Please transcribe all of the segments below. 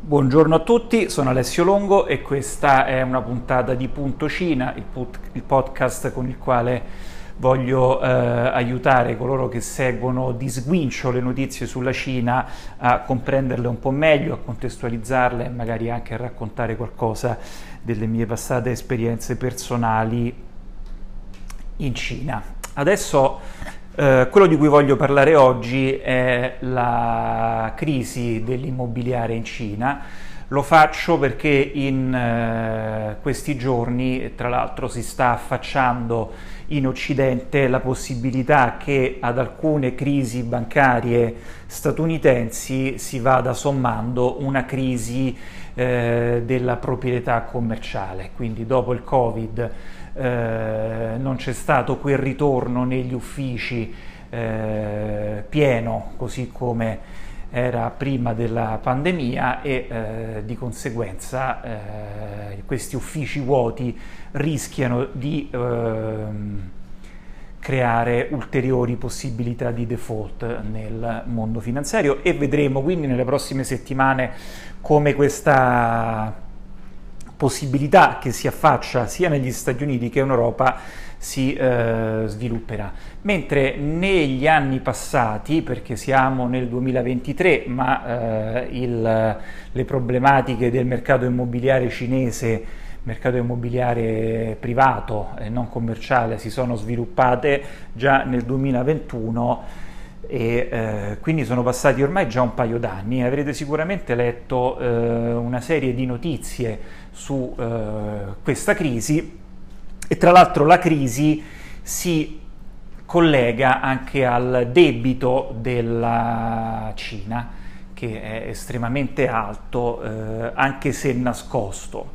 Buongiorno a tutti, sono Alessio Longo e questa è una puntata di Punto Cina, il, put- il podcast con il quale voglio eh, aiutare coloro che seguono di sguincio le notizie sulla Cina a comprenderle un po' meglio, a contestualizzarle e magari anche a raccontare qualcosa delle mie passate esperienze personali in Cina. Adesso eh, quello di cui voglio parlare oggi è la crisi dell'immobiliare in Cina. Lo faccio perché in eh, questi giorni, tra l'altro, si sta affacciando in Occidente la possibilità che ad alcune crisi bancarie statunitensi si vada sommando una crisi eh, della proprietà commerciale. Quindi dopo il Covid eh, non c'è stato quel ritorno negli uffici eh, pieno, così come era prima della pandemia e eh, di conseguenza eh, questi uffici vuoti rischiano di ehm, creare ulteriori possibilità di default nel mondo finanziario e vedremo quindi nelle prossime settimane come questa possibilità che si affaccia sia negli Stati Uniti che in Europa si eh, svilupperà. Mentre negli anni passati, perché siamo nel 2023, ma eh, il, le problematiche del mercato immobiliare cinese, mercato immobiliare privato e non commerciale, si sono sviluppate già nel 2021 e eh, quindi sono passati ormai già un paio d'anni. Avrete sicuramente letto eh, una serie di notizie su eh, questa crisi e tra l'altro la crisi si collega anche al debito della Cina che è estremamente alto eh, anche se nascosto.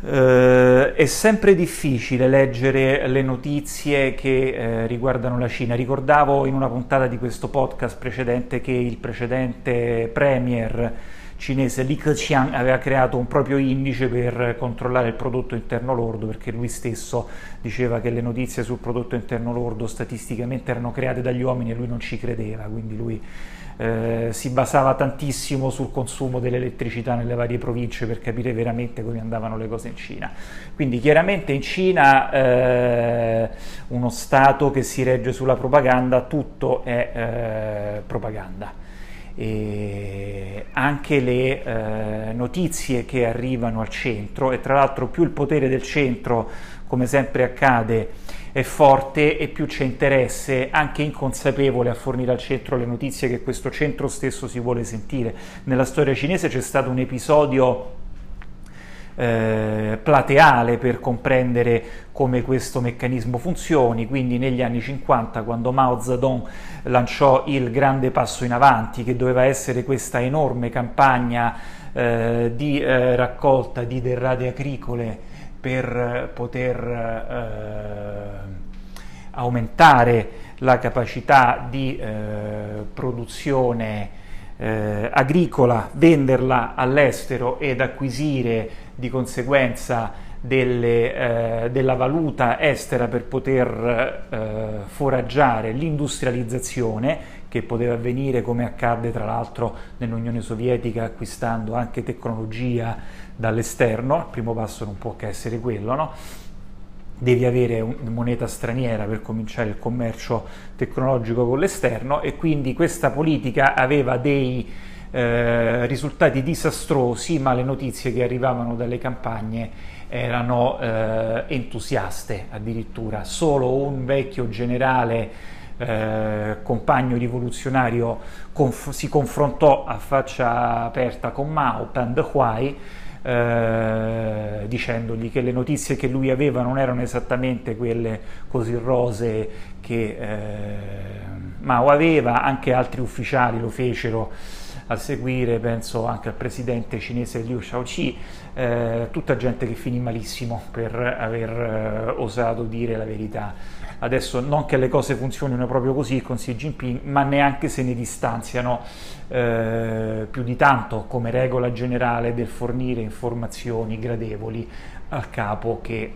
Uh, è sempre difficile leggere le notizie che eh, riguardano la Cina. Ricordavo in una puntata di questo podcast precedente che il precedente premier cinese Li Keqiang aveva creato un proprio indice per controllare il prodotto interno lordo perché lui stesso diceva che le notizie sul prodotto interno lordo statisticamente erano create dagli uomini e lui non ci credeva, quindi lui eh, si basava tantissimo sul consumo dell'elettricità nelle varie province per capire veramente come andavano le cose in Cina. Quindi chiaramente in Cina eh, uno Stato che si regge sulla propaganda, tutto è eh, propaganda. E anche le eh, notizie che arrivano al centro e tra l'altro più il potere del centro, come sempre accade, è forte e più c'è interesse anche inconsapevole a fornire al centro le notizie che questo centro stesso si vuole sentire. Nella storia cinese c'è stato un episodio eh, plateale per comprendere come questo meccanismo funzioni, quindi negli anni 50 quando Mao Zedong lanciò il grande passo in avanti che doveva essere questa enorme campagna eh, di eh, raccolta di derrate agricole per poter eh, aumentare la capacità di eh, produzione eh, agricola, venderla all'estero ed acquisire di conseguenza delle, eh, della valuta estera per poter eh, foraggiare l'industrializzazione che poteva avvenire come accadde tra l'altro nell'Unione Sovietica acquistando anche tecnologia dall'esterno, il primo passo non può che essere quello, no? Devi avere moneta straniera per cominciare il commercio tecnologico con l'esterno e quindi questa politica aveva dei eh, risultati disastrosi, ma le notizie che arrivavano dalle campagne erano eh, entusiaste addirittura. Solo un vecchio generale eh, compagno rivoluzionario conf- si confrontò a faccia aperta con Mao, Pan Huai, eh, dicendogli che le notizie che lui aveva non erano esattamente quelle così rose che eh, Mao aveva, anche altri ufficiali lo fecero a seguire, penso anche al presidente cinese Liu Shaoqi, eh, tutta gente che finì malissimo per aver eh, osato dire la verità. Adesso non che le cose funzionino proprio così con Xi Jinping, ma neanche se ne distanziano eh, più di tanto come regola generale del fornire informazioni gradevoli al capo che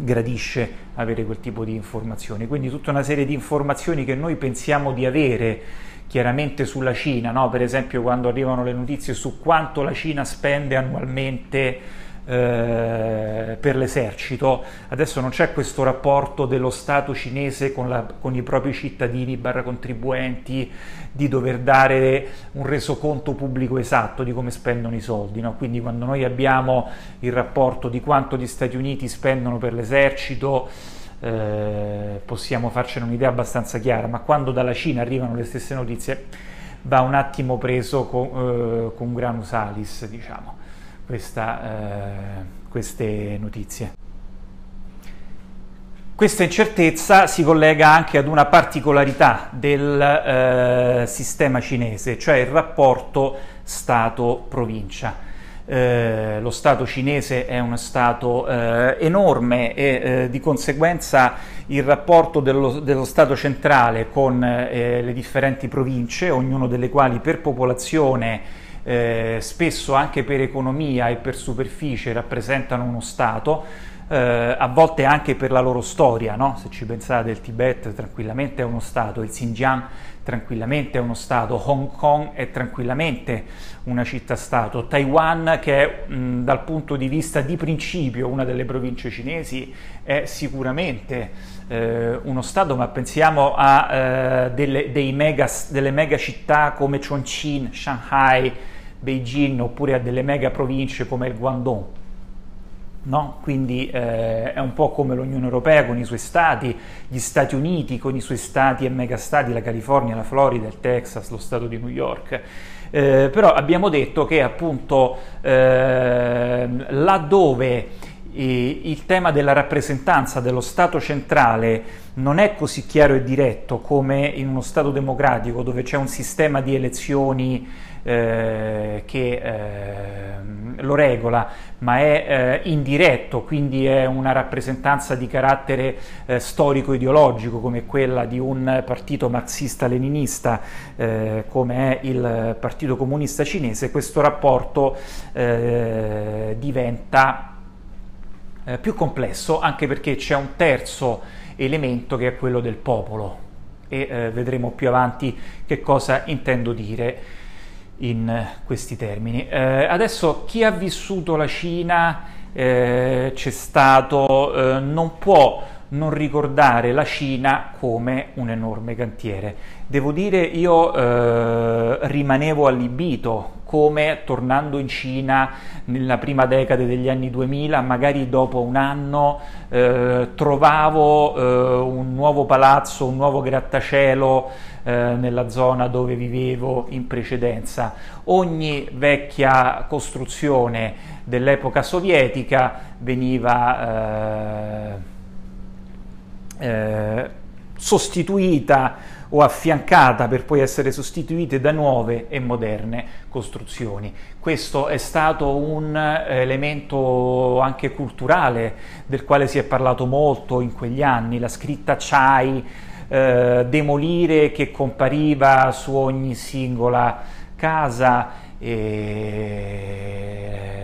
gradisce avere quel tipo di informazioni. Quindi tutta una serie di informazioni che noi pensiamo di avere chiaramente sulla Cina, no? per esempio quando arrivano le notizie su quanto la Cina spende annualmente eh, per l'esercito, adesso non c'è questo rapporto dello Stato cinese con, la, con i propri cittadini barra contribuenti di dover dare un resoconto pubblico esatto di come spendono i soldi, no? quindi quando noi abbiamo il rapporto di quanto gli Stati Uniti spendono per l'esercito, eh, possiamo farcene un'idea abbastanza chiara, ma quando dalla Cina arrivano le stesse notizie va un attimo preso con, eh, con granus salis, diciamo, questa, eh, queste notizie. Questa incertezza si collega anche ad una particolarità del eh, sistema cinese, cioè il rapporto Stato-provincia. Eh, lo Stato cinese è uno Stato eh, enorme e eh, di conseguenza il rapporto dello, dello Stato centrale con eh, le differenti province, ognuno delle quali per popolazione, eh, spesso anche per economia e per superficie rappresentano uno Stato, eh, a volte anche per la loro storia, no? se ci pensate il Tibet tranquillamente è uno Stato, il Xinjiang tranquillamente è uno Stato, Hong Kong è tranquillamente una città-Stato, Taiwan che è mh, dal punto di vista di principio una delle province cinesi è sicuramente eh, uno Stato, ma pensiamo a eh, delle, mega, delle mega città come Chongqing, Shanghai, Beijing oppure a delle mega province come il Guangdong No? Quindi eh, è un po' come l'Unione Europea con i suoi stati, gli Stati Uniti con i suoi stati e megastati, la California, la Florida, il Texas, lo Stato di New York. Eh, però abbiamo detto che appunto eh, laddove il tema della rappresentanza dello Stato centrale non è così chiaro e diretto come in uno Stato democratico dove c'è un sistema di elezioni eh, che eh, lo regola, ma è eh, indiretto, quindi è una rappresentanza di carattere eh, storico-ideologico come quella di un partito marxista-leninista eh, come è il Partito Comunista Cinese, questo rapporto eh, diventa più complesso anche perché c'è un terzo elemento che è quello del popolo. E vedremo più avanti che cosa intendo dire in questi termini. Eh, adesso chi ha vissuto la Cina eh, c'è stato, eh, non può non ricordare la Cina come un enorme cantiere. Devo dire, io eh, rimanevo allibito come tornando in Cina nella prima decade degli anni 2000, magari dopo un anno, eh, trovavo eh, un nuovo palazzo, un nuovo grattacielo eh, nella zona dove vivevo in precedenza. Ogni vecchia costruzione dell'epoca sovietica veniva eh, eh, sostituita o affiancata per poi essere sostituite da nuove e moderne costruzioni. Questo è stato un elemento anche culturale del quale si è parlato molto in quegli anni, la scritta Chai, eh, demolire che compariva su ogni singola casa e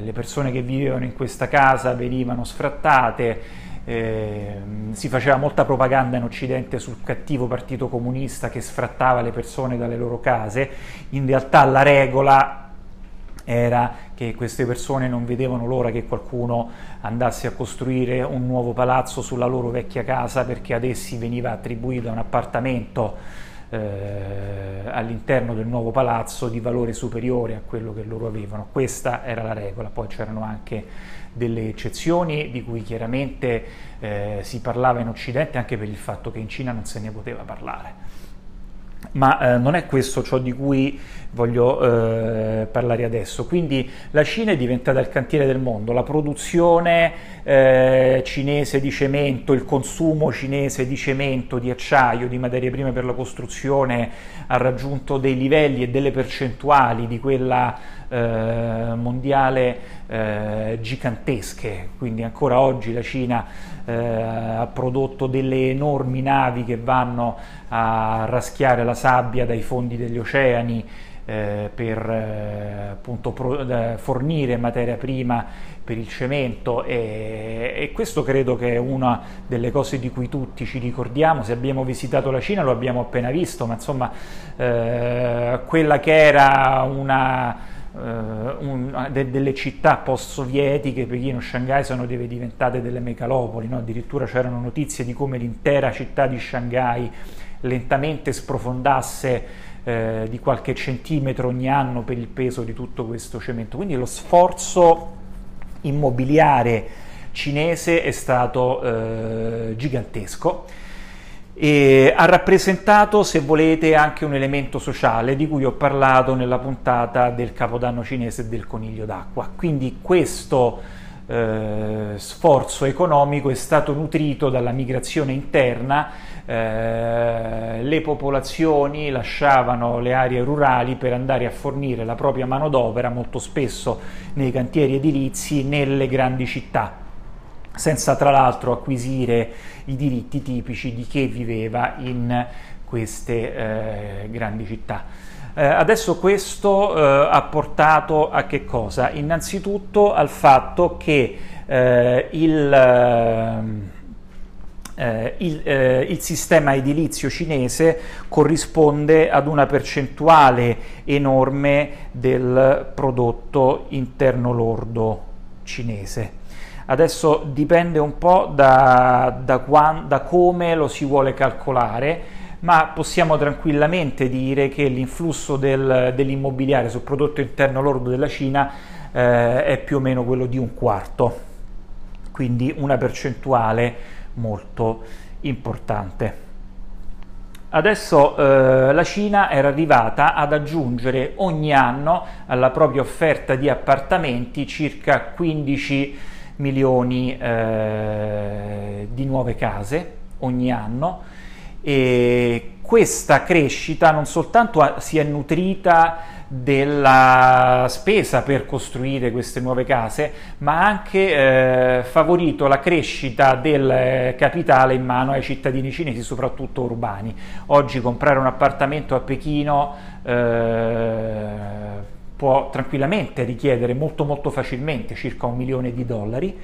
le persone che vivevano in questa casa venivano sfrattate eh, si faceva molta propaganda in Occidente sul cattivo partito comunista che sfrattava le persone dalle loro case, in realtà la regola era che queste persone non vedevano l'ora che qualcuno andasse a costruire un nuovo palazzo sulla loro vecchia casa perché ad essi veniva attribuito un appartamento eh, all'interno del nuovo palazzo di valore superiore a quello che loro avevano. Questa era la regola, poi c'erano anche delle eccezioni di cui chiaramente eh, si parlava in Occidente anche per il fatto che in Cina non se ne poteva parlare. Ma eh, non è questo ciò di cui voglio eh, parlare adesso. Quindi la Cina è diventata il cantiere del mondo, la produzione eh, cinese di cemento, il consumo cinese di cemento, di acciaio, di materie prime per la costruzione ha raggiunto dei livelli e delle percentuali di quella eh, mondiale eh, gigantesche, quindi ancora oggi la Cina eh, ha prodotto delle enormi navi che vanno a raschiare la sabbia dai fondi degli oceani, eh, per eh, appunto fornire materia prima per il cemento. E, e, questo credo che è una delle cose di cui tutti ci ricordiamo, se abbiamo visitato la Cina lo abbiamo appena visto, ma insomma quella che era una un, de, delle città post-sovietiche, Pechino, Shanghai, sono diventate delle megalopoli, no? addirittura c'erano notizie di come l'intera città di Shanghai lentamente sprofondasse eh, di qualche centimetro ogni anno per il peso di tutto questo cemento. Quindi lo sforzo immobiliare cinese è stato eh, gigantesco e ha rappresentato, se volete, anche un elemento sociale di cui ho parlato nella puntata del Capodanno cinese e del coniglio d'acqua. Quindi questo eh, sforzo economico è stato nutrito dalla migrazione interna, eh, le popolazioni lasciavano le aree rurali per andare a fornire la propria manodopera, molto spesso nei cantieri edilizi, nelle grandi città senza tra l'altro acquisire i diritti tipici di chi viveva in queste eh, grandi città. Eh, adesso questo eh, ha portato a che cosa? Innanzitutto al fatto che eh, il, eh, il, eh, il, sistema edilizio cinese corrisponde ad una percentuale enorme del prodotto interno lordo cinese. Adesso dipende un po' da, da, quan, da come lo si vuole calcolare, ma possiamo tranquillamente dire che l'influsso del, dell'immobiliare sul prodotto interno lordo della Cina eh, è più o meno quello di un quarto, quindi una percentuale molto importante. Adesso eh, la Cina era arrivata ad aggiungere ogni anno alla propria offerta di appartamenti circa 15 milioni eh, di nuove case ogni anno e questa crescita non soltanto si è nutrita della spesa per costruire queste nuove case, ma ha anche eh, favorito la crescita del capitale in mano ai cittadini cinesi, soprattutto urbani. Oggi comprare un appartamento a Pechino eh, può tranquillamente richiedere molto molto facilmente circa un milione di dollari,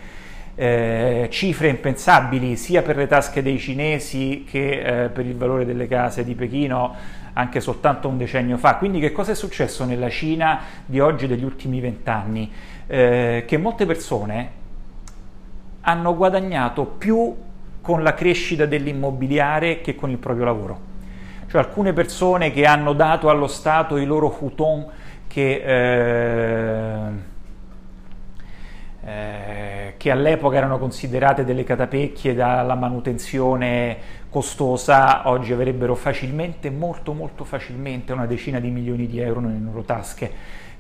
eh, cifre impensabili sia per le tasche dei cinesi che eh, per il valore delle case di Pechino anche soltanto un decennio fa. Quindi che cosa è successo nella Cina di oggi degli ultimi vent'anni? Eh, che molte persone hanno guadagnato più con la crescita dell'immobiliare che con il proprio lavoro. Cioè alcune persone che hanno dato allo Stato i loro futon che, eh, eh, che all'epoca erano considerate delle catapecchie dalla manutenzione costosa, oggi avrebbero facilmente, molto molto facilmente, una decina di milioni di euro nelle loro tasche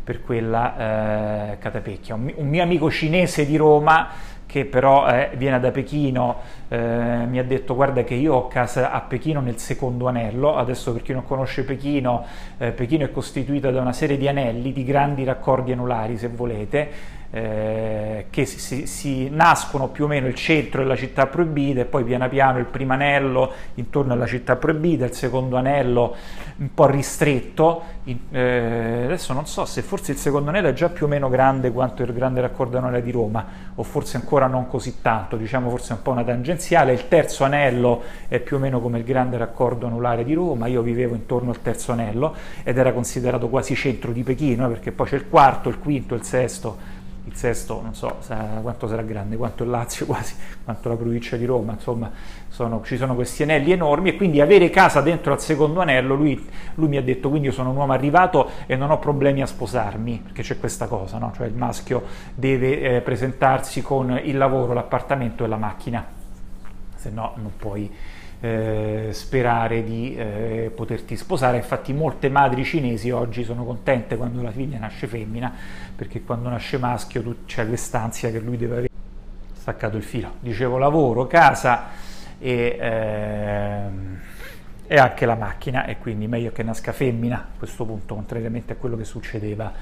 per quella eh, catapecchia. Un, un mio amico cinese di Roma che però eh, viene da Pechino, eh, mi ha detto guarda che io ho casa a Pechino nel secondo anello, adesso per chi non conosce Pechino, eh, Pechino è costituita da una serie di anelli, di grandi raccordi anulari se volete, eh, che si, si, si, nascono più o meno il centro della città proibita e poi piano piano il primo anello intorno alla città proibita, il secondo anello un po' ristretto. In, eh, adesso non so se forse il secondo anello è già più o meno grande quanto il grande raccordo anulare di Roma, o forse ancora non così tanto, diciamo forse un po' una tangenziale. Il terzo anello è più o meno come il grande raccordo anulare di Roma. Io vivevo intorno al terzo anello ed era considerato quasi centro di Pechino, eh, perché poi c'è il quarto, il quinto, il sesto il sesto non so quanto sarà grande, quanto il Lazio quasi, quanto la provincia di Roma, insomma sono, ci sono questi anelli enormi e quindi avere casa dentro al secondo anello, lui, lui, mi ha detto quindi io sono un uomo arrivato e non ho problemi a sposarmi, perché c'è questa cosa, no? cioè il maschio deve eh, presentarsi con il lavoro, l'appartamento e la macchina, se no non puoi eh, sperare di eh, poterti sposare. Infatti molte madri cinesi oggi sono contente quando la figlia nasce femmina, perché quando nasce maschio tu, c'è quest'ansia che lui deve avere. Staccato il filo. Dicevo lavoro, casa e... Ehm, e anche la macchina e quindi meglio che nasca femmina a questo punto, contrariamente a quello che succedeva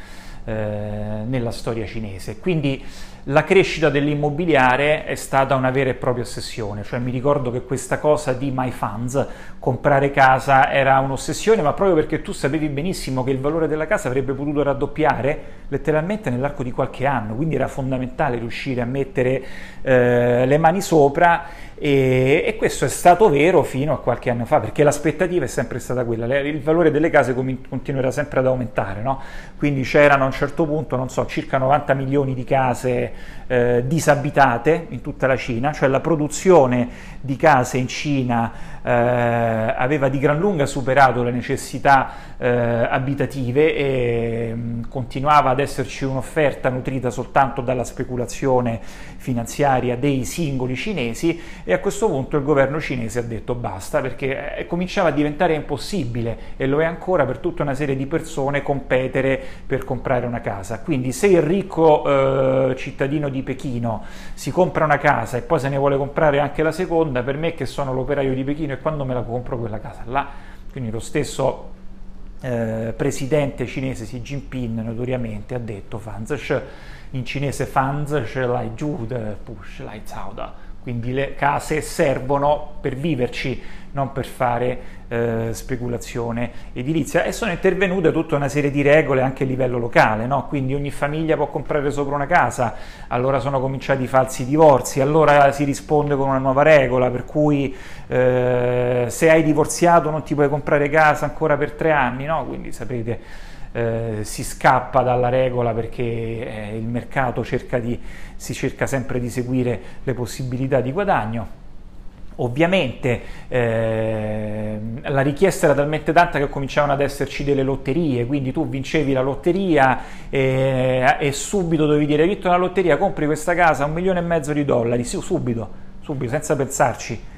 eh, nella storia cinese. Quindi la crescita dell'immobiliare è stata una vera e propria ossessione, cioè mi ricordo che questa cosa di my funds, comprare casa, era un'ossessione, ma proprio perché tu sapevi benissimo che il valore della casa avrebbe potuto raddoppiare letteralmente nell'arco di qualche anno, quindi era fondamentale riuscire a mettere eh, le mani sopra e, e, questo è stato vero fino a qualche anno fa, perché l'aspettativa è sempre stata quella, il valore delle case continuerà sempre ad aumentare, no? quindi c'erano a un certo punto, non so, circa 90 milioni di case eh, disabitate in tutta la Cina, cioè la produzione di case in Cina eh, aveva di gran lunga superato le necessità eh, abitative e mh, mm, continuava ad esserci un'offerta nutrita soltanto dalla speculazione finanziaria dei singoli cinesi e a questo punto il governo cinese ha detto basta perché eh, cominciava a diventare impossibile e lo è ancora per tutta una serie di persone competere per comprare una casa. Quindi se il ricco eh, cittadino di Pechino si compra una casa e poi se ne vuole comprare anche la seconda, per me che sono l'operaio di Pechino e quando me la compro quella casa là, quindi lo stesso eh, presidente cinese Xi Jinping notoriamente ha detto Fanzish, in cinese Fanzish lai giù, push lai zauda quindi le case servono per viverci, non per fare eh, speculazione edilizia e sono intervenute tutta una serie di regole anche a livello locale, no? quindi ogni famiglia può comprare sopra una casa, allora sono cominciati i falsi divorzi, allora si risponde con una nuova regola per cui eh, se hai divorziato non ti puoi comprare casa ancora per tre anni, no? quindi sapete eh, si scappa dalla regola perché eh, il mercato cerca di, si cerca sempre di seguire le possibilità di guadagno. Ovviamente eh, la richiesta era talmente tanta che cominciavano ad esserci delle lotterie, quindi tu vincevi la lotteria e, e subito dovevi dire vinto la lotteria, compri questa casa, un milione e mezzo di dollari, sì, subito, subito, senza pensarci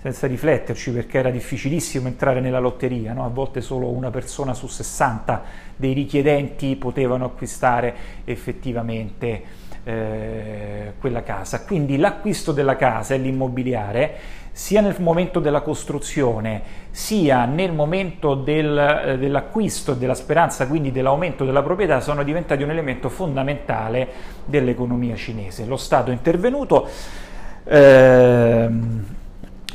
senza rifletterci perché era difficilissimo entrare nella lotteria, no? a volte solo una persona su 60 dei richiedenti potevano acquistare effettivamente eh, quella casa. Quindi l'acquisto della casa e l'immobiliare sia nel momento della costruzione sia nel momento del, eh, dell'acquisto e della speranza quindi dell'aumento della proprietà sono diventati un elemento fondamentale dell'economia cinese. Lo Stato è intervenuto. Ehm,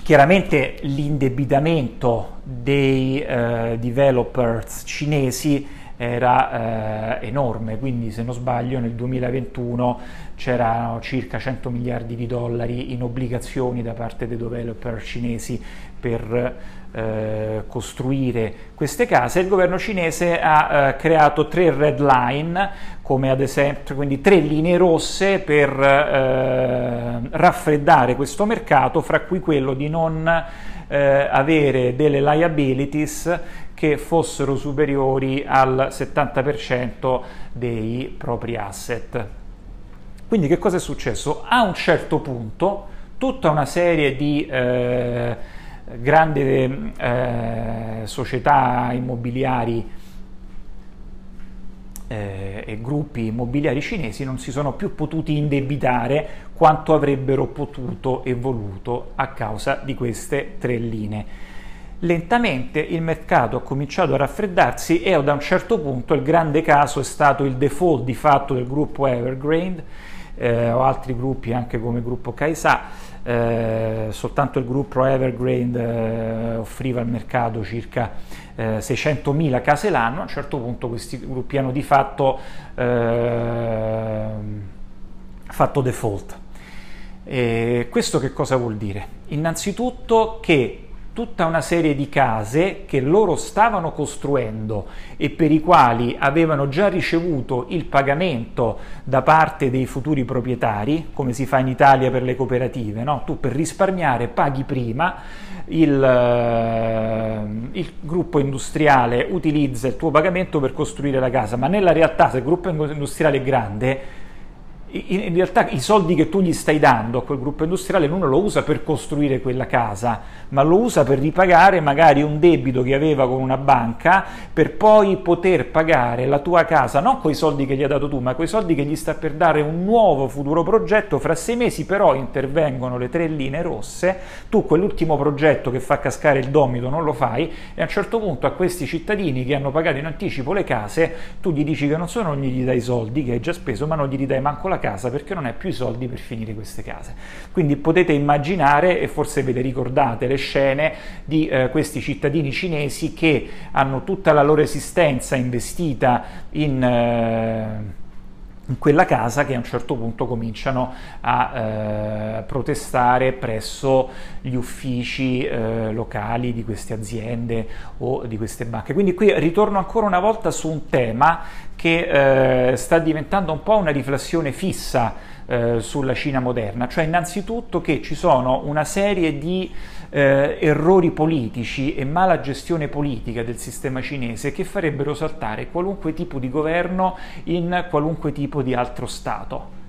Chiaramente l'indebitamento dei eh, developers cinesi era eh, enorme, quindi se non sbaglio nel 2021 c'erano circa 100 miliardi di dollari in obbligazioni da parte dei developer cinesi per eh, costruire queste case. Il governo cinese ha eh, creato tre red line, come ad esempio, quindi tre linee rosse per eh, raffreddare questo mercato, fra cui quello di non eh, avere delle liabilities che fossero superiori al 70% dei propri asset. Quindi che cosa è successo? A un certo punto tutta una serie di eh, grandi eh, società immobiliari eh, e gruppi immobiliari cinesi non si sono più potuti indebitare quanto avrebbero potuto e voluto a causa di queste tre linee. Lentamente il mercato ha cominciato a raffreddarsi e da un certo punto il grande caso è stato il default di fatto del gruppo Evergrande eh, o altri gruppi anche come gruppo Kaisa, eh, soltanto il gruppo Evergrande eh, offriva al mercato circa 600.000 eh, case l'anno, a un certo punto questi gruppi hanno di fatto eh, fatto default. E questo che cosa vuol dire? Innanzitutto che tutta una serie di case che loro stavano costruendo e per i quali avevano già ricevuto il pagamento da parte dei futuri proprietari, come si fa in Italia per le cooperative, no? tu per risparmiare paghi prima, il, eh, il, gruppo industriale utilizza il tuo pagamento per costruire la casa, ma nella realtà se il gruppo industriale è grande, in realtà i soldi che tu gli stai dando a quel gruppo industriale non lo usa per costruire quella casa, ma lo usa per ripagare magari un debito che aveva con una banca per poi poter pagare la tua casa, non con i soldi che gli hai dato tu, ma con i soldi che gli sta per dare un nuovo futuro progetto. Fra sei mesi però intervengono le tre linee rosse, tu quell'ultimo progetto che fa cascare il domito non lo fai e a un certo punto a questi cittadini che hanno pagato in anticipo le case, tu gli dici che non solo non gli dai i soldi che hai già speso, ma non gli dai manco la casa perché non hai più i soldi per finire queste case. Quindi potete immaginare, e forse ve le ricordate, le scene di eh, questi cittadini cinesi che hanno tutta la loro esistenza investita in... Eh, in quella casa che a un certo punto cominciano a eh, protestare presso gli uffici eh, locali di queste aziende o di queste banche. Quindi qui ritorno ancora una volta su un tema che eh, sta diventando un po' una riflessione fissa eh, sulla Cina moderna, cioè innanzitutto che ci sono una serie di eh, errori politici e mala gestione politica del sistema cinese che farebbero saltare qualunque tipo di governo in qualunque tipo di altro Stato.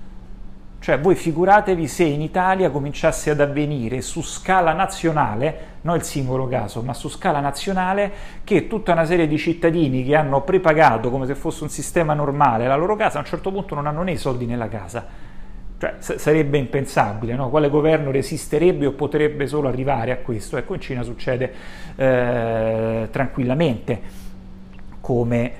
Cioè voi figuratevi se in Italia cominciasse ad avvenire su scala nazionale, non il singolo caso, ma su scala nazionale, che tutta una serie di cittadini che hanno prepagato come se fosse un sistema normale la loro casa, a un certo punto non hanno né i soldi né la casa. Cioè s- sarebbe impensabile, no? quale governo resisterebbe o potrebbe solo arrivare a questo? Ecco, in Cina succede eh, tranquillamente, come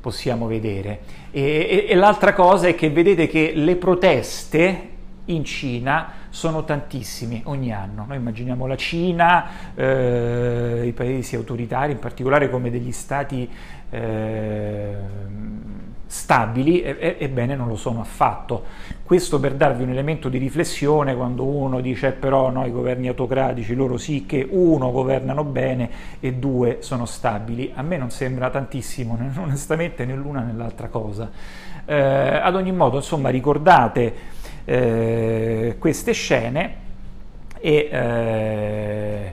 possiamo vedere. E, e, e l'altra cosa è che vedete che le proteste in Cina sono tantissime ogni anno. Noi immaginiamo la Cina, eh, i paesi autoritari, in particolare come degli stati eh, stabili, e, ebbene non lo sono affatto. Questo per darvi un elemento di riflessione quando uno dice eh, però no, i governi autocratici, loro sì che uno governano bene e due sono stabili. A me non sembra tantissimo, onestamente, né l'una né l'altra cosa. Eh, ad ogni modo, insomma, ricordate eh, queste scene e... Eh,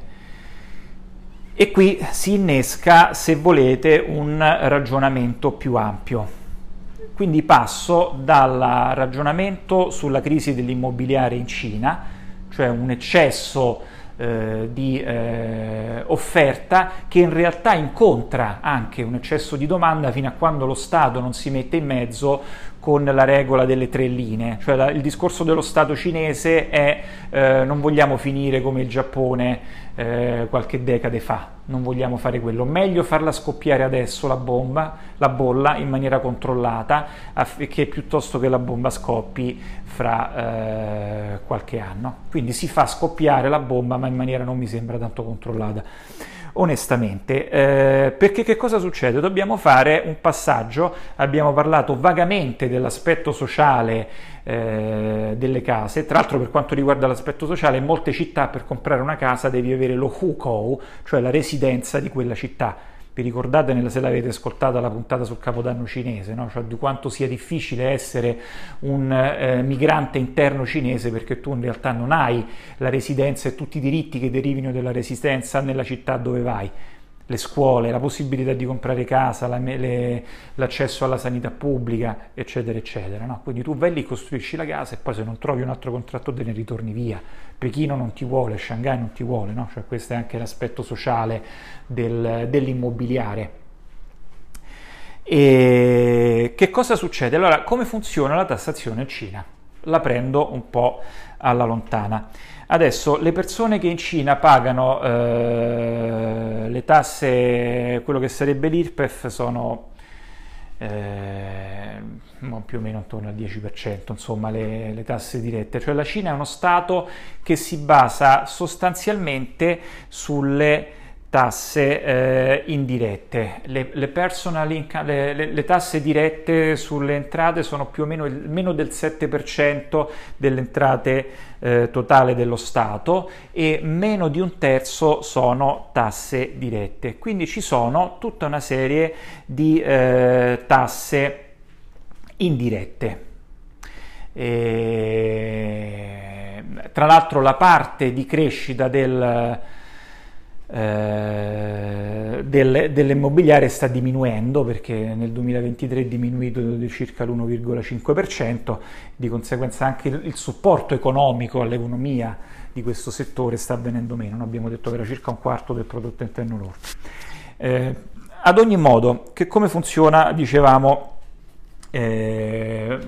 e qui si innesca, se volete, un ragionamento più ampio. Quindi passo dal ragionamento sulla crisi dell'immobiliare in Cina, cioè un eccesso eh, di eh, offerta che in realtà incontra anche un eccesso di domanda fino a quando lo Stato non si mette in mezzo con la regola delle tre linee, cioè la, il discorso dello Stato cinese è eh, non vogliamo finire come il Giappone eh, qualche decade fa, non vogliamo fare quello, meglio farla scoppiare adesso la bomba, la bolla in maniera controllata, affinché piuttosto che la bomba scoppi fra eh, qualche anno. Quindi si fa scoppiare la bomba ma in maniera non mi sembra tanto controllata onestamente. Eh, perché che cosa succede? Dobbiamo fare un passaggio, abbiamo parlato vagamente dell'aspetto sociale eh, delle case, tra l'altro per quanto riguarda l'aspetto sociale, in molte città per comprare una casa devi avere lo hukou, cioè la residenza di quella città vi ricordate se l'avete ascoltata la puntata sul capodanno cinese, no? cioè di quanto sia difficile essere un eh, migrante interno cinese perché tu in realtà non hai la residenza e tutti i diritti che derivino dalla residenza nella città dove vai le scuole, la possibilità di comprare casa, la, le, l'accesso alla sanità pubblica, eccetera, eccetera. No? Quindi tu vai lì, costruisci la casa e poi se non trovi un altro contratto te ne ritorni via. Pechino non ti vuole, Shanghai non ti vuole, no? cioè questo è anche l'aspetto sociale del, dell'immobiliare. E che cosa succede? Allora, come funziona la tassazione in Cina? La prendo un po' alla lontana. Adesso le persone che in Cina pagano eh, le tasse, quello che sarebbe l'IRPEF, sono eh, più o meno intorno al 10%, insomma, le, le, tasse dirette. Cioè la Cina è uno Stato che si basa sostanzialmente sulle tasse eh, indirette. Le, le, income, le, le, tasse dirette sulle entrate sono più o meno il, meno del 7% delle entrate eh, totale dello Stato e meno di un terzo sono tasse dirette. Quindi ci sono tutta una serie di eh, tasse indirette. E, tra l'altro la parte di crescita del, eh, del, dell'immobiliare sta diminuendo perché nel 2023 è diminuito di circa l'1,5%, di conseguenza anche il, il supporto economico all'economia di questo settore sta avvenendo meno, abbiamo detto che era circa un quarto del prodotto interno lordo. Eh, ad ogni modo, che come funziona, dicevamo, eh,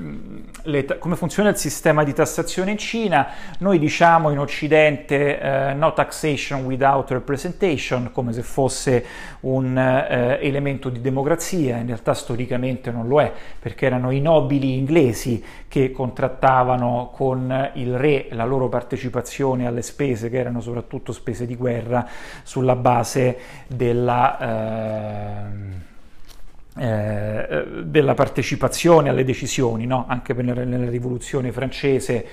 le, come funziona il sistema di tassazione in Cina. Noi diciamo in Occidente eh, no taxation without representation, come se fosse un eh, elemento di democrazia, in realtà storicamente non lo è, perché erano i nobili inglesi che contrattavano con il re la loro partecipazione alle spese, che erano soprattutto spese di guerra, sulla base della ehm, eh, della partecipazione alle decisioni, no? anche nella, nella rivoluzione francese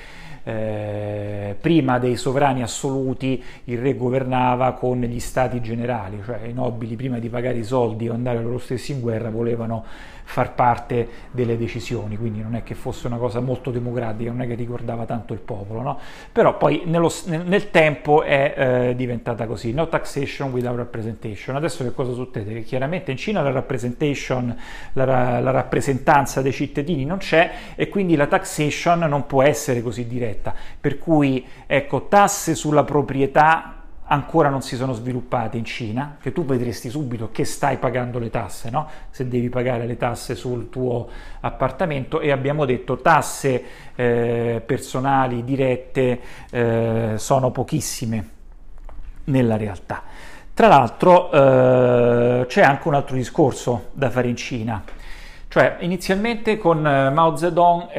eh, prima dei sovrani assoluti il re governava con gli stati generali, cioè i nobili prima di pagare i soldi o andare loro stessi in guerra volevano far parte delle decisioni, quindi non è che fosse una cosa molto democratica, non è che riguardava tanto il popolo, no? però poi nello, nel tempo è eh, diventata così, no taxation without representation. Adesso che cosa succede? Che chiaramente in Cina la representation, la, la rappresentanza dei cittadini non c'è e quindi la taxation non può essere così diretta, per cui ecco, tasse sulla proprietà ancora non si sono sviluppate in Cina, che tu vedresti subito che stai pagando le tasse, no? se devi pagare le tasse sul tuo appartamento e abbiamo detto tasse eh, personali dirette eh, sono pochissime nella realtà. Tra l'altro eh, c'è anche un altro discorso da fare in Cina, cioè inizialmente con eh, Mao Zedong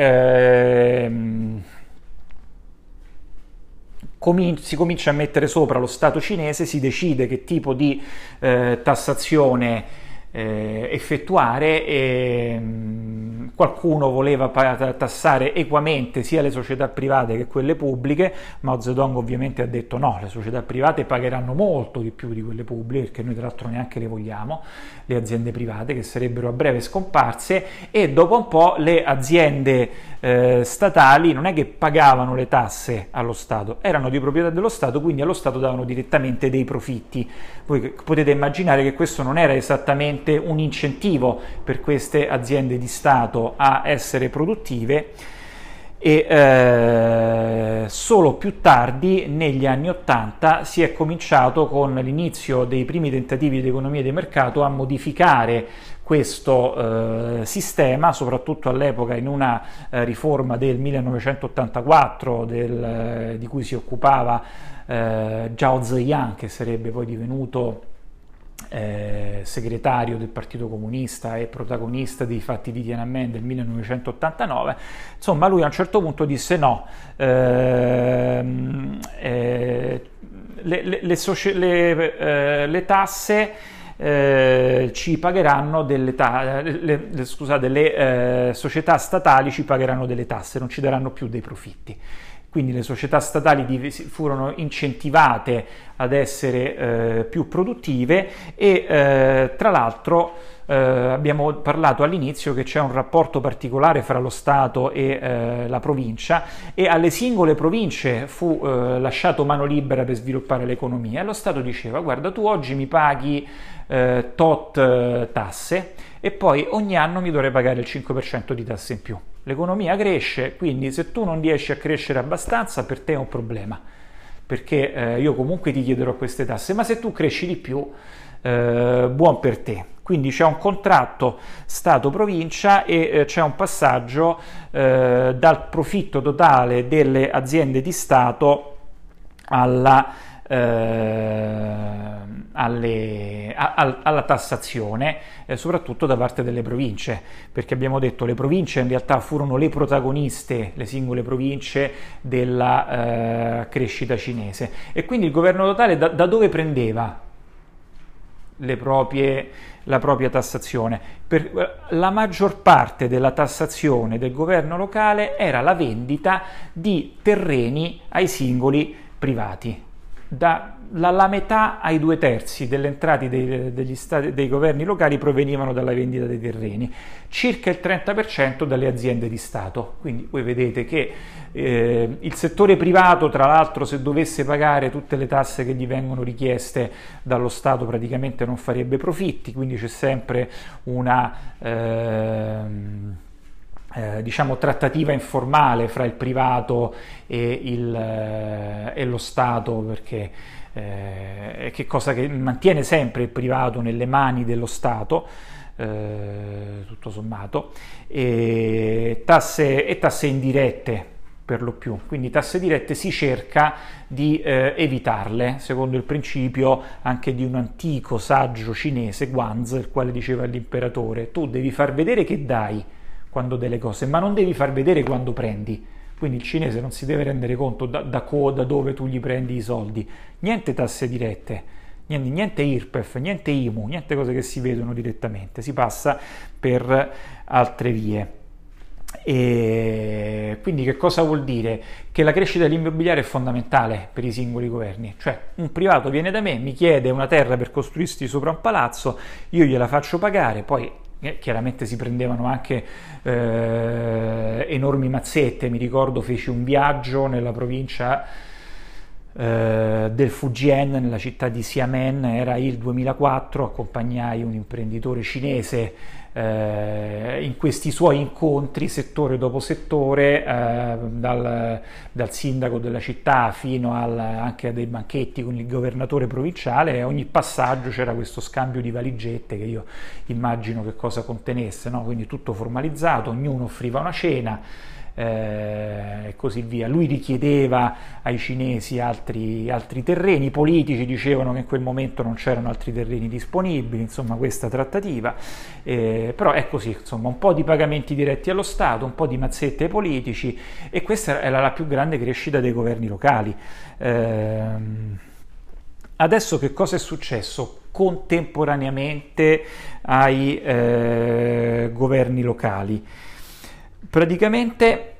ehm, si comincia a mettere sopra lo Stato cinese, si decide che tipo di eh, tassazione eh, effettuare e mm, qualcuno voleva tassare equamente sia le società private che quelle pubbliche, Mao Zedong ovviamente ha detto no, le società private pagheranno molto di più di quelle pubbliche perché noi tra l'altro neanche le vogliamo, le aziende private che sarebbero a breve scomparse e dopo un po' le aziende eh, statali non è che pagavano le tasse allo Stato, erano di proprietà dello Stato, quindi allo Stato davano direttamente dei profitti. Voi potete immaginare che questo non era esattamente un incentivo per queste aziende di Stato a essere produttive e eh, solo più tardi, negli anni Ottanta, si è cominciato con l'inizio dei primi tentativi di economia di mercato a modificare questo eh, sistema, soprattutto all'epoca in una eh, riforma del 1984 del, eh, di cui si occupava eh, Zhao Ziyang, che sarebbe poi divenuto eh, segretario del Partito Comunista e protagonista dei fatti di Tiananmen del 1989, insomma lui a un certo punto disse no, ehm, eh, le, le, le, soci- eh, le, tasse eh, ci pagheranno delle tasse, scusate, le eh, società statali ci pagheranno delle tasse, non ci daranno più dei profitti quindi le società statali furono incentivate ad essere eh, più produttive e eh, tra l'altro eh, abbiamo parlato all'inizio che c'è un rapporto particolare fra lo Stato e eh, la provincia e alle singole province fu eh, lasciato mano libera per sviluppare l'economia e lo Stato diceva guarda tu oggi mi paghi eh, tot tasse e poi ogni anno mi dovrei pagare il 5% di tasse in più. L'economia cresce, quindi se tu non riesci a crescere abbastanza, per te è un problema, perché eh, io comunque ti chiederò queste tasse, ma se tu cresci di più, eh, buon per te. Quindi c'è un contratto Stato-provincia e eh, c'è un passaggio eh, dal profitto totale delle aziende di Stato alla alle, a, alla tassazione, eh, soprattutto da parte delle province, perché abbiamo detto che le province in realtà furono le protagoniste, le singole province della eh, crescita cinese. E quindi il governo totale da, da dove prendeva proprie, la propria tassazione? Per, la maggior parte della tassazione del governo locale era la vendita di terreni ai singoli privati da la, la, metà ai due terzi delle entrate dei, stati, dei, governi locali provenivano dalla vendita dei terreni, circa il 30% dalle aziende di Stato. Quindi voi vedete che eh, il settore privato, tra l'altro, se dovesse pagare tutte le tasse che gli vengono richieste dallo Stato, praticamente non farebbe profitti, quindi c'è sempre una... Eh, eh, diciamo trattativa informale fra il privato e, il, eh, e lo Stato perché eh, è cosa che mantiene sempre il privato nelle mani dello Stato eh, tutto sommato e tasse, e tasse indirette per lo più. Quindi tasse dirette si cerca di eh, evitarle, secondo il principio anche di un antico saggio cinese, Guanzi, il quale diceva all'imperatore, tu devi far vedere che dai, quando delle cose, ma non devi far vedere quando prendi. Quindi il cinese non si deve rendere conto da, da, da dove tu gli prendi i soldi. Niente tasse dirette, niente, niente IRPEF, niente IMU, niente cose che si vedono direttamente. Si passa per altre vie. E quindi che cosa vuol dire? Che la crescita dell'immobiliare è fondamentale per i singoli governi, cioè un privato viene da me, mi chiede una terra per costruirsi sopra un palazzo, io gliela faccio pagare, poi chiaramente si prendevano anche eh, enormi mazzette, mi ricordo feci un viaggio nella provincia eh, del Fujian, nella città di Xiamen, era il 2004, accompagnai un imprenditore cinese eh, in questi suoi incontri settore dopo settore, eh, dal, dal, sindaco della città fino al, anche a dei banchetti con il governatore provinciale ogni passaggio c'era questo scambio di valigette che io immagino che cosa contenesse, no? quindi tutto formalizzato, ognuno offriva una cena eh, e così via. Lui richiedeva ai cinesi altri, altri, terreni, i politici dicevano che in quel momento non c'erano altri terreni disponibili, insomma questa trattativa, eh, però è così, insomma un po' di pagamenti diretti allo Stato, un po' di mazzette ai politici e questa era la più grande crescita dei governi locali. Eh, adesso che cosa è successo? contemporaneamente ai eh, governi locali praticamente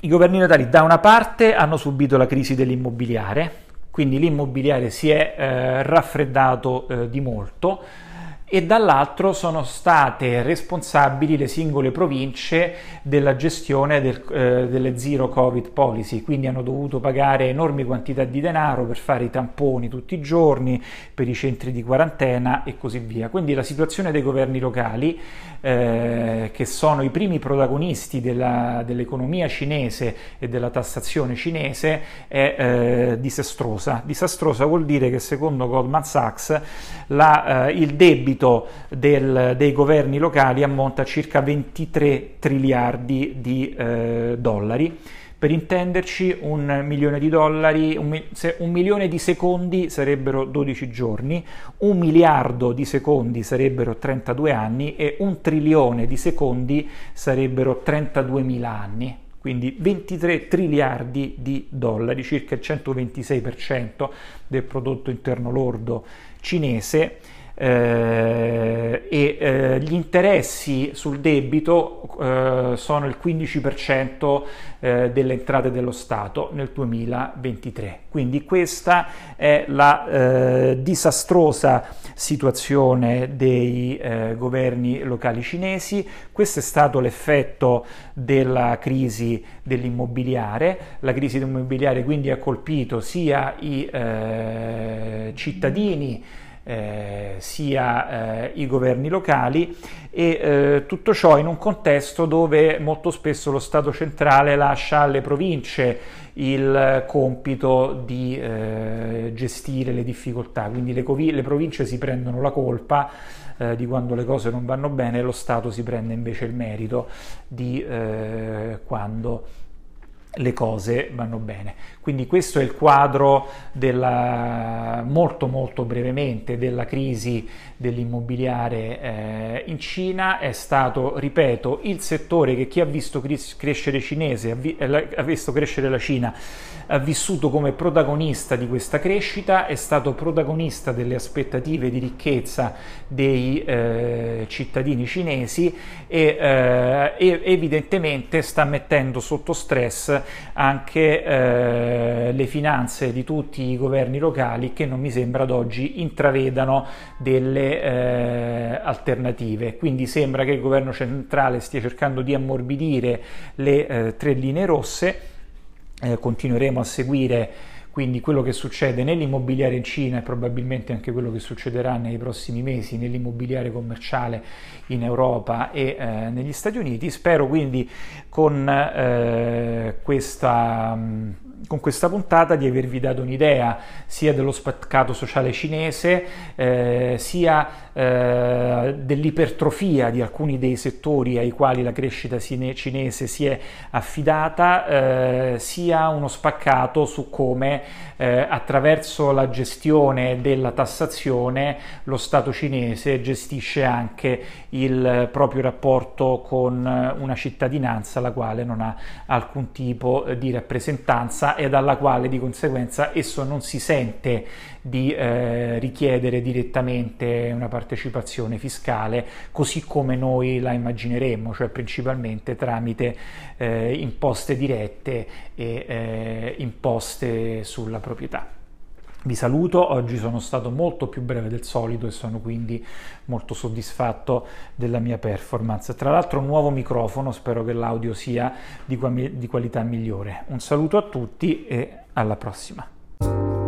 i governi locali da una parte hanno subito la crisi dell'immobiliare, quindi l'immobiliare si è eh, raffreddato eh, di molto e dall'altro sono state responsabili le singole province della gestione del, eh, delle zero covid policy, quindi hanno dovuto pagare enormi quantità di denaro per fare i tamponi tutti i giorni, per i centri di quarantena e così via. Quindi la situazione dei governi locali, eh, che sono i primi protagonisti della, dell'economia cinese e della tassazione cinese, è eh, disastrosa. Disastrosa vuol dire che secondo Goldman Sachs la, eh, il debito debito del, dei governi locali ammonta a circa 23 triliardi di eh, dollari. Per intenderci, un milione di dollari, un, se, un, milione di secondi sarebbero 12 giorni, un miliardo di secondi sarebbero 32 anni e un trilione di secondi sarebbero 32 mila anni. Quindi 23 triliardi di dollari, circa il 126% del prodotto interno lordo cinese eh, e eh, gli interessi sul debito eh, sono il 15% eh, delle entrate dello Stato nel 2023. Quindi questa è la eh, disastrosa situazione dei eh, governi locali cinesi, questo è stato l'effetto della crisi dell'immobiliare, la crisi dell'immobiliare quindi ha colpito sia i cittadini eh, sia eh, i governi locali e eh, tutto ciò in un contesto dove molto spesso lo Stato centrale lascia alle province il compito di eh, gestire le difficoltà, quindi le, covi- le, province si prendono la colpa di quando le cose non vanno bene e lo Stato si prende invece il merito di quando le cose vanno bene. Quindi questo è il quadro della, molto molto brevemente della crisi dell'immobiliare eh, in Cina. È stato, ripeto, il settore che chi ha visto crescere cinese, ha, vi, eh, ha visto crescere la Cina, ha vissuto come protagonista di questa crescita, è stato protagonista delle aspettative di ricchezza dei eh, cittadini cinesi e, eh, evidentemente sta mettendo sotto stress anche eh, le finanze di tutti i governi locali che non mi sembra ad oggi intravedano delle eh, alternative. Quindi sembra che il governo centrale stia cercando di ammorbidire le eh, tre linee rosse. Eh, continueremo a seguire quindi quello che succede nell'immobiliare in Cina e probabilmente anche quello che succederà nei prossimi mesi nell'immobiliare commerciale in Europa e eh, negli Stati Uniti. Spero quindi con eh, questa con questa puntata di avervi dato un'idea sia dello spaccato sociale cinese, eh, sia eh, dell'ipertrofia di alcuni dei settori ai quali la crescita cinese si è affidata, eh, sia uno spaccato su come eh, attraverso la gestione della tassazione lo Stato cinese gestisce anche il proprio rapporto con una cittadinanza la quale non ha alcun tipo di rappresentanza e dalla quale di conseguenza esso non si sente di eh, richiedere direttamente una partecipazione fiscale così come noi la immagineremmo, cioè principalmente tramite eh, imposte dirette e eh, imposte sulla proprietà. Vi saluto, oggi sono stato molto più breve del solito e sono quindi molto soddisfatto della mia performance. Tra l'altro nuovo microfono, spero che l'audio sia di qualità migliore. Un saluto a tutti e alla prossima.